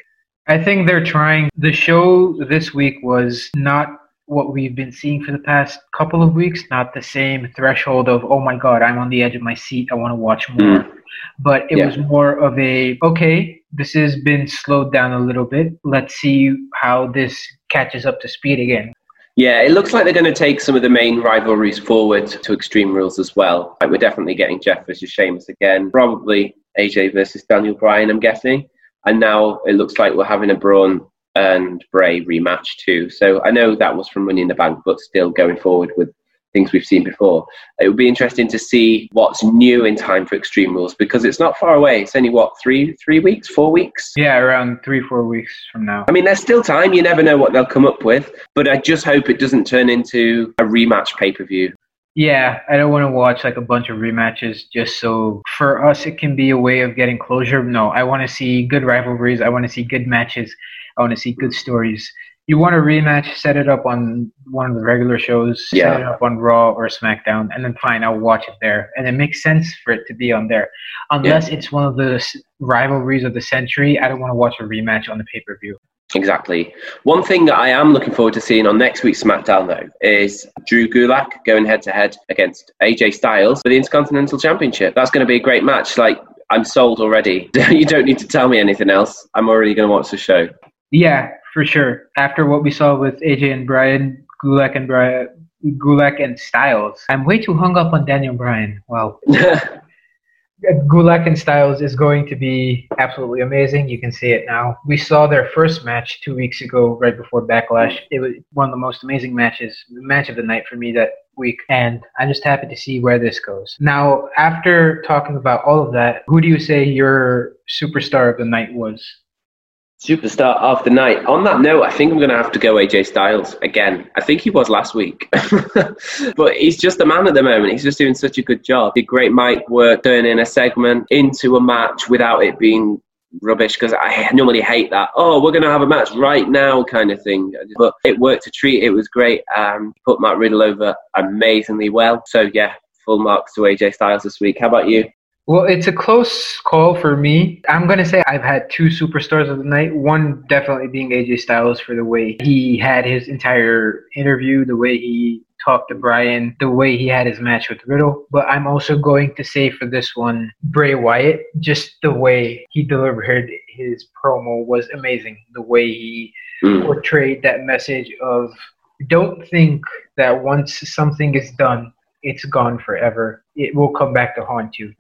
Speaker 2: I think they're trying. The show this week was not what we've been seeing for the past couple of weeks, not the same threshold of, oh my God, I'm on the edge of my seat, I want to watch more. Mm. But it yeah. was more of a, okay, this has been slowed down a little bit. Let's see how this catches up to speed again.
Speaker 3: Yeah, it looks like they're going to take some of the main rivalries forward to Extreme Rules as well. Like we're definitely getting Jeff versus Sheamus again, probably AJ versus Daniel Bryan, I'm guessing. And now it looks like we're having a Braun and Bray rematch too. So I know that was from Money in the Bank, but still going forward with things we've seen before. It would be interesting to see what's new in time for Extreme Rules because it's not far away. It's only what three three weeks, four weeks.
Speaker 2: Yeah, around three four weeks from now.
Speaker 3: I mean, there's still time. You never know what they'll come up with, but I just hope it doesn't turn into a rematch pay per view.
Speaker 2: Yeah, I don't want to watch like a bunch of rematches just so for us it can be a way of getting closure. No, I want to see good rivalries. I want to see good matches. I want to see good stories. You want a rematch, set it up on one of the regular shows, yeah. set it up on Raw or SmackDown, and then fine, I'll watch it there. And it makes sense for it to be on there. Unless yeah. it's one of the rivalries of the century, I don't want to watch a rematch on the pay per view.
Speaker 3: Exactly. One thing that I am looking forward to seeing on next week's SmackDown, though, is Drew Gulak going head to head against AJ Styles for the Intercontinental Championship. That's going to be a great match. Like, I'm sold already. (laughs) you don't need to tell me anything else. I'm already going to watch the show.
Speaker 2: Yeah, for sure. After what we saw with AJ and Bryan, Gulak and Bryan, Gulak and Styles, I'm way too hung up on Daniel Bryan. Wow. (laughs) Gulak and Styles is going to be absolutely amazing. You can see it now. We saw their first match two weeks ago, right before Backlash. It was one of the most amazing matches, match of the night for me that week, and I'm just happy to see where this goes. Now, after talking about all of that, who do you say your superstar of the night was?
Speaker 3: Superstar of the night. On that note, I think I'm going to have to go AJ Styles again. I think he was last week, (laughs) but he's just a man at the moment. He's just doing such a good job. Did great mic work, turning a segment into a match without it being rubbish because I normally hate that. Oh, we're going to have a match right now kind of thing. But it worked a treat. It was great. Um, put Matt Riddle over amazingly well. So yeah, full marks to AJ Styles this week. How about you?
Speaker 2: Well, it's a close call for me. I'm going to say I've had two superstars of the night. One definitely being AJ Styles for the way he had his entire interview, the way he talked to Bryan, the way he had his match with Riddle. But I'm also going to say for this one, Bray Wyatt, just the way he delivered his promo was amazing. The way he mm. portrayed that message of don't think that once something is done, it's gone forever. It will come back to haunt you.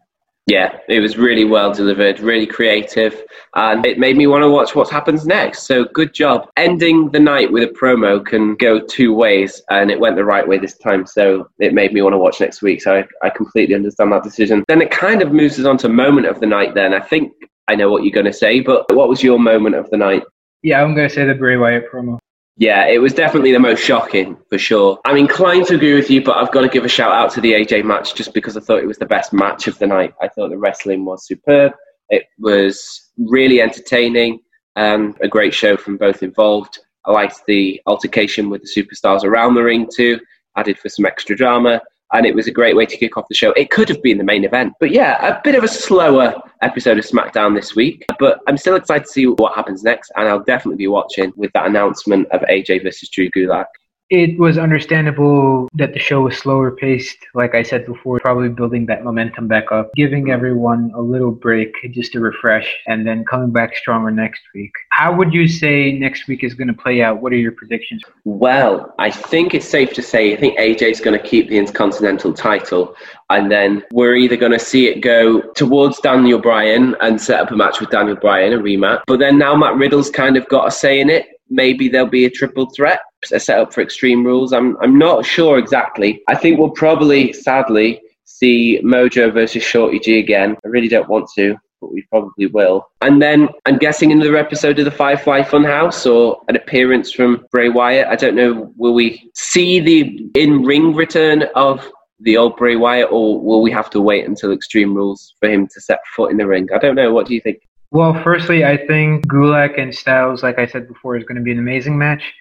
Speaker 3: Yeah, it was really well delivered, really creative, and it made me want to watch what happens next. So good job. Ending the night with a promo can go two ways, and it went the right way this time. So it made me want to watch next week. So I, I completely understand that decision. Then it kind of moves us on to moment of the night. Then I think I know what you're going to say, but what was your moment of the night?
Speaker 2: Yeah, I'm going to say the Bray Wyatt promo.
Speaker 3: Yeah, it was definitely the most shocking for sure. I'm inclined to agree with you, but I've got to give a shout out to the AJ match just because I thought it was the best match of the night. I thought the wrestling was superb. It was really entertaining. Um, a great show from both involved. I liked the altercation with the superstars around the ring too, added for some extra drama and it was a great way to kick off the show. It could have been the main event, but yeah, a bit of a slower episode of SmackDown this week. But I'm still excited to see what happens next, and I'll definitely be watching with that announcement of AJ versus Drew Gulak
Speaker 2: it was understandable that the show was slower paced. Like I said before, probably building that momentum back up, giving everyone a little break just to refresh, and then coming back stronger next week. How would you say next week is going to play out? What are your predictions?
Speaker 3: Well, I think it's safe to say I think AJ is going to keep the Intercontinental title, and then we're either going to see it go towards Daniel Bryan and set up a match with Daniel Bryan, a rematch. But then now Matt Riddle's kind of got a say in it maybe there'll be a triple threat set up for Extreme Rules. I'm I'm not sure exactly. I think we'll probably, sadly, see Mojo versus Shorty G again. I really don't want to, but we probably will. And then I'm guessing another episode of the Firefly Funhouse or an appearance from Bray Wyatt. I don't know. Will we see the in ring return of the old Bray Wyatt, or will we have to wait until Extreme Rules for him to set foot in the ring? I don't know. What do you think?
Speaker 2: Well, firstly, I think Gulak and Styles, like I said before, is going to be an amazing match.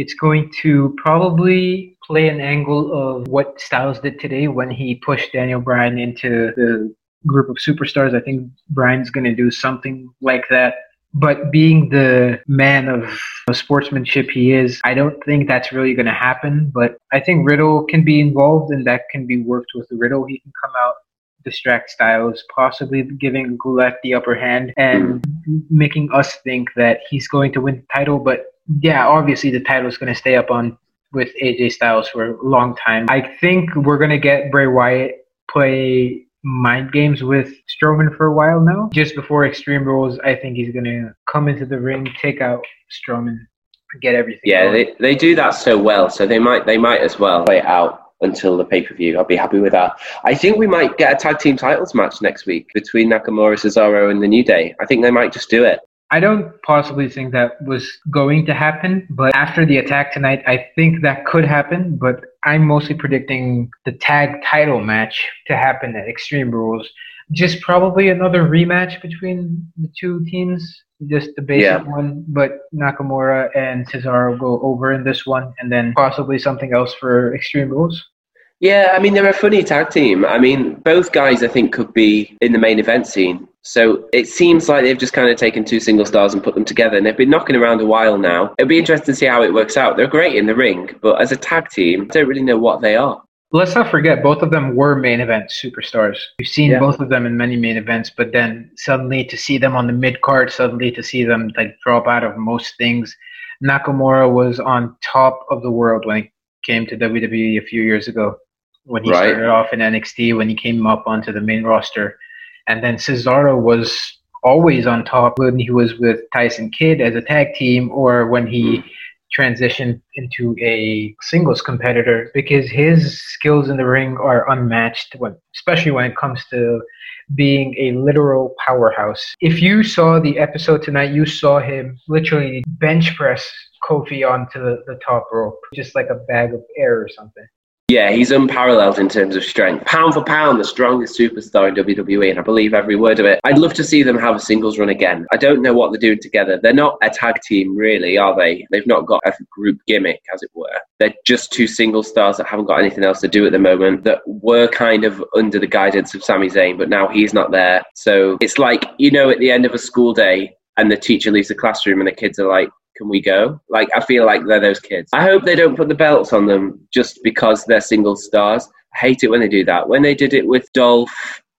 Speaker 2: It's going to probably play an angle of what Styles did today when he pushed Daniel Bryan into the group of superstars. I think Bryan's going to do something like that. But being the man of sportsmanship he is, I don't think that's really going to happen. But I think Riddle can be involved and that can be worked with Riddle. He can come out distract Styles, possibly giving Gulak the upper hand and making us think that he's going to win the title. But yeah, obviously the title is going to stay up on with AJ Styles for a long time. I think we're going to get Bray Wyatt play mind games with Strowman for a while now. Just before Extreme Rules, I think he's going to come into the ring, take out Strowman, and get everything.
Speaker 3: Yeah, they, they do that so well, so they might they might as well play it out until the pay per view. I'll be happy with that. I think we might get a tag team titles match next week between Nakamura, Cesaro, and the New Day. I think they might just do it.
Speaker 2: I don't possibly think that was going to happen, but after the attack tonight, I think that could happen. But I'm mostly predicting the tag title match to happen at Extreme Rules. Just probably another rematch between the two teams, just the basic yeah. one. But Nakamura and Cesaro go over in this one, and then possibly something else for Extreme Rules.
Speaker 3: Yeah, I mean they're a funny tag team. I mean both guys I think could be in the main event scene. So it seems like they've just kind of taken two single stars and put them together, and they've been knocking around a while now. It'll be interesting to see how it works out. They're great in the ring, but as a tag team, I don't really know what they are.
Speaker 2: Let's not forget, both of them were main event superstars. We've seen
Speaker 3: Yeah.
Speaker 2: both of them in many main events, but then suddenly to see them on the mid card, suddenly to see them like drop out of most things. Nakamura was on top of the world when he came to WWE a few years ago. When he
Speaker 3: Right.
Speaker 2: started off in NXT, when he came up onto the main roster, and then Cesaro was always on top when he was with Tyson Kidd as a tag team, or when he hmm. transitioned into a singles competitor because his skills in the ring are unmatched, when, especially when it comes to being a literal powerhouse. If you saw the episode tonight, you saw him literally bench press Kofi onto the, the top rope, just like a bag of air or something.
Speaker 3: Yeah, he's unparalleled in terms of strength. Pound for pound, the strongest superstar in WWE, and I believe every word of it. I'd love to see them have a singles run again. I don't know what they're doing together. They're not a tag team, really, are they? They've not got a group gimmick, as it were. They're just two single stars that haven't got anything else to do at the moment, that were kind of under the guidance of Sami Zayn, but now he's not there. So it's like, you know, at the end of a school day, and the teacher leaves the classroom, and the kids are like, can we go? Like, I feel like they're those kids. I hope they don't put the belts on them just because they're single stars. I hate it when they do that. When they did it with Dolph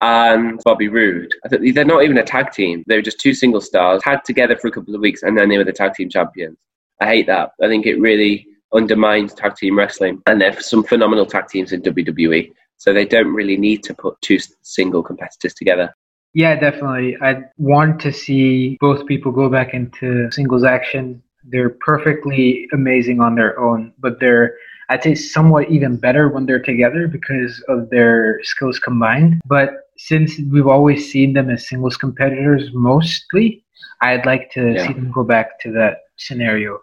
Speaker 3: and Bobby Roode, I they're not even a tag team. They were just two single stars, tagged together for a couple of weeks, and then they were the tag team champions. I hate that. I think it really undermines tag team wrestling. And there's some phenomenal tag teams in WWE. So they don't really need to put two single competitors together.
Speaker 2: Yeah, definitely. I want to see both people go back into singles action. They're perfectly amazing on their own, but they're, I'd say, somewhat even better when they're together because of their skills combined. But since we've always seen them as singles competitors mostly, I'd like to
Speaker 3: Yeah.
Speaker 2: see them go back to that scenario.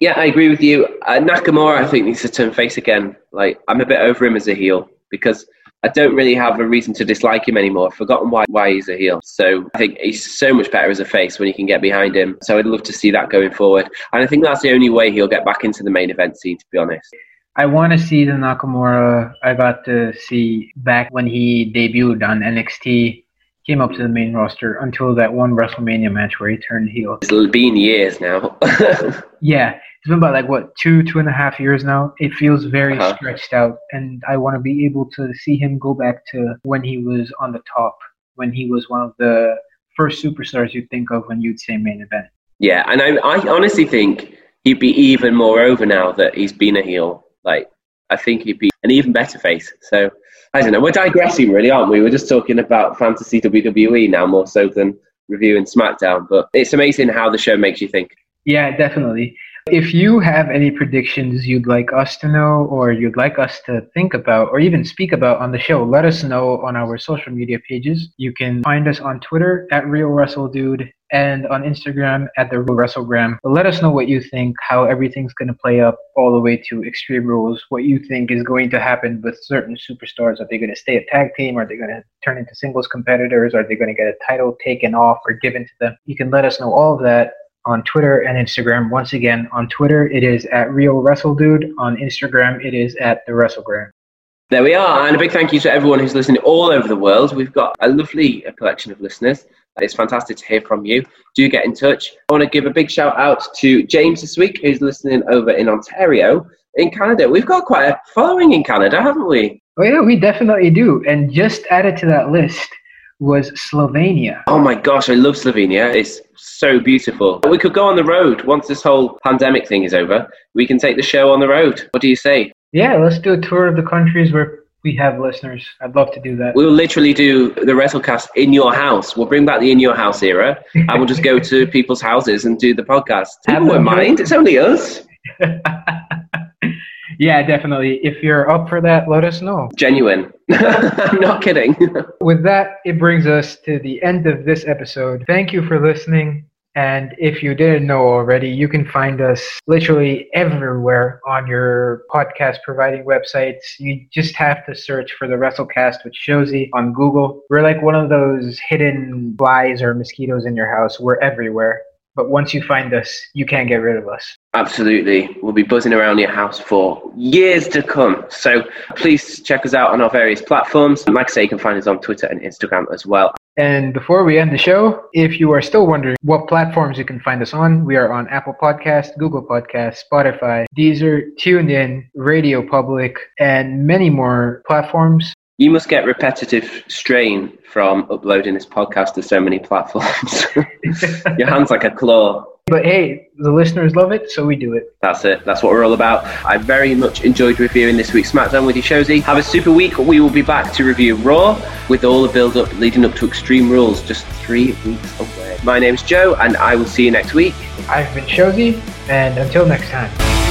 Speaker 3: Yeah, I agree with you. Uh, Nakamura, I think, needs to turn face again. Like, I'm a bit over him as a heel because I don't really have a reason to dislike him anymore. I've forgotten why why he's a heel. So I think he's so much better as a face when you can get behind him. So I'd love to see that going forward. And I think that's the only way he'll get back into the main event scene, to be honest.
Speaker 2: I want to see the Nakamura I got to see back when he debuted on NXT, came up to the main roster until that one WrestleMania match where he turned heel.
Speaker 3: It's been years now. (laughs)
Speaker 2: Yeah, it's been about like what two, two and a half years now. It feels very
Speaker 3: Uh-huh.
Speaker 2: stretched out, and I want to be able to see him go back to when he was on the top, when he was one of the first superstars you'd think of when you'd say main event.
Speaker 3: yeah, and I, I honestly think he'd be even more over now that he's been a heel. Like, I think he'd be an even better face. So, I don't know. We're digressing, really, aren't we? We're just talking about fantasy WWE now more so than reviewing SmackDown. But it's amazing how the show makes you think.
Speaker 2: Yeah, definitely. If you have any predictions you'd like us to know or you'd like us to think about or even speak about on the show, let us know on our social media pages. You can find us on Twitter at Real and on Instagram at the Real Wrestlegram. Let us know what you think, how everything's going to play up all the way to Extreme Rules, what you think is going to happen with certain superstars. Are they going to stay a tag team? Are they going to turn into singles competitors? Are they going to get a title taken off or given to them? You can let us know all of that on Twitter and Instagram. Once again, on Twitter it is at Real Wrestle Dude. On Instagram it is at the Wrestlegram.
Speaker 3: There we are. And a big thank you to everyone who's listening all over the world. We've got a lovely uh, collection of listeners. It's fantastic to hear from you. Do get in touch. I want to give a big shout out to James this week, who's listening over in Ontario, in Canada. We've got quite a following in Canada, haven't we?
Speaker 2: Oh yeah, we definitely do. And just added to that list was Slovenia.
Speaker 3: Oh my gosh, I love Slovenia. It's so beautiful. We could go on the road once this whole pandemic thing is over. We can take the show on the road. What do you say?
Speaker 2: Yeah, let's do a tour of the countries where we have listeners. I'd love to do that.
Speaker 3: We'll literally do the WrestleCast in your house. We'll bring back the in your house era and we'll just go to people's houses and do the podcast. (laughs) People won't
Speaker 2: them do it.
Speaker 3: mind. It's only us. (laughs)
Speaker 2: yeah, definitely. If you're up for that, let us know.
Speaker 3: Genuine. (laughs) I'm not kidding. (laughs)
Speaker 2: With that, it brings us to the end of this episode. Thank you for listening. And if you didn't know already, you can find us literally everywhere on your podcast providing websites. You just have to search for the WrestleCast with Shozy on Google. We're like one of those hidden flies or mosquitoes in your house. We're everywhere. But once you find us, you can't get rid of us.
Speaker 3: Absolutely. We'll be buzzing around your house for years to come. So please check us out on our various platforms. Like I say, you can find us on Twitter and Instagram as well.
Speaker 2: And before we end the show, if you are still wondering what platforms you can find us on, we are on Apple Podcast, Google Podcast, Spotify, Deezer, TuneIn, Radio Public, and many more platforms.
Speaker 3: You must get repetitive strain from uploading this podcast to so many platforms. (laughs) Your hand's like a claw.
Speaker 2: But hey, the listeners love it, so we do it.
Speaker 3: That's it. That's what we're all about. I very much enjoyed reviewing this week's SmackDown with you, Shozy. Have a super week. We will be back to review Raw with all the build up leading up to Extreme Rules just three weeks away. My name's Joe, and I will see you next week.
Speaker 2: I've been Shozy, and until next time.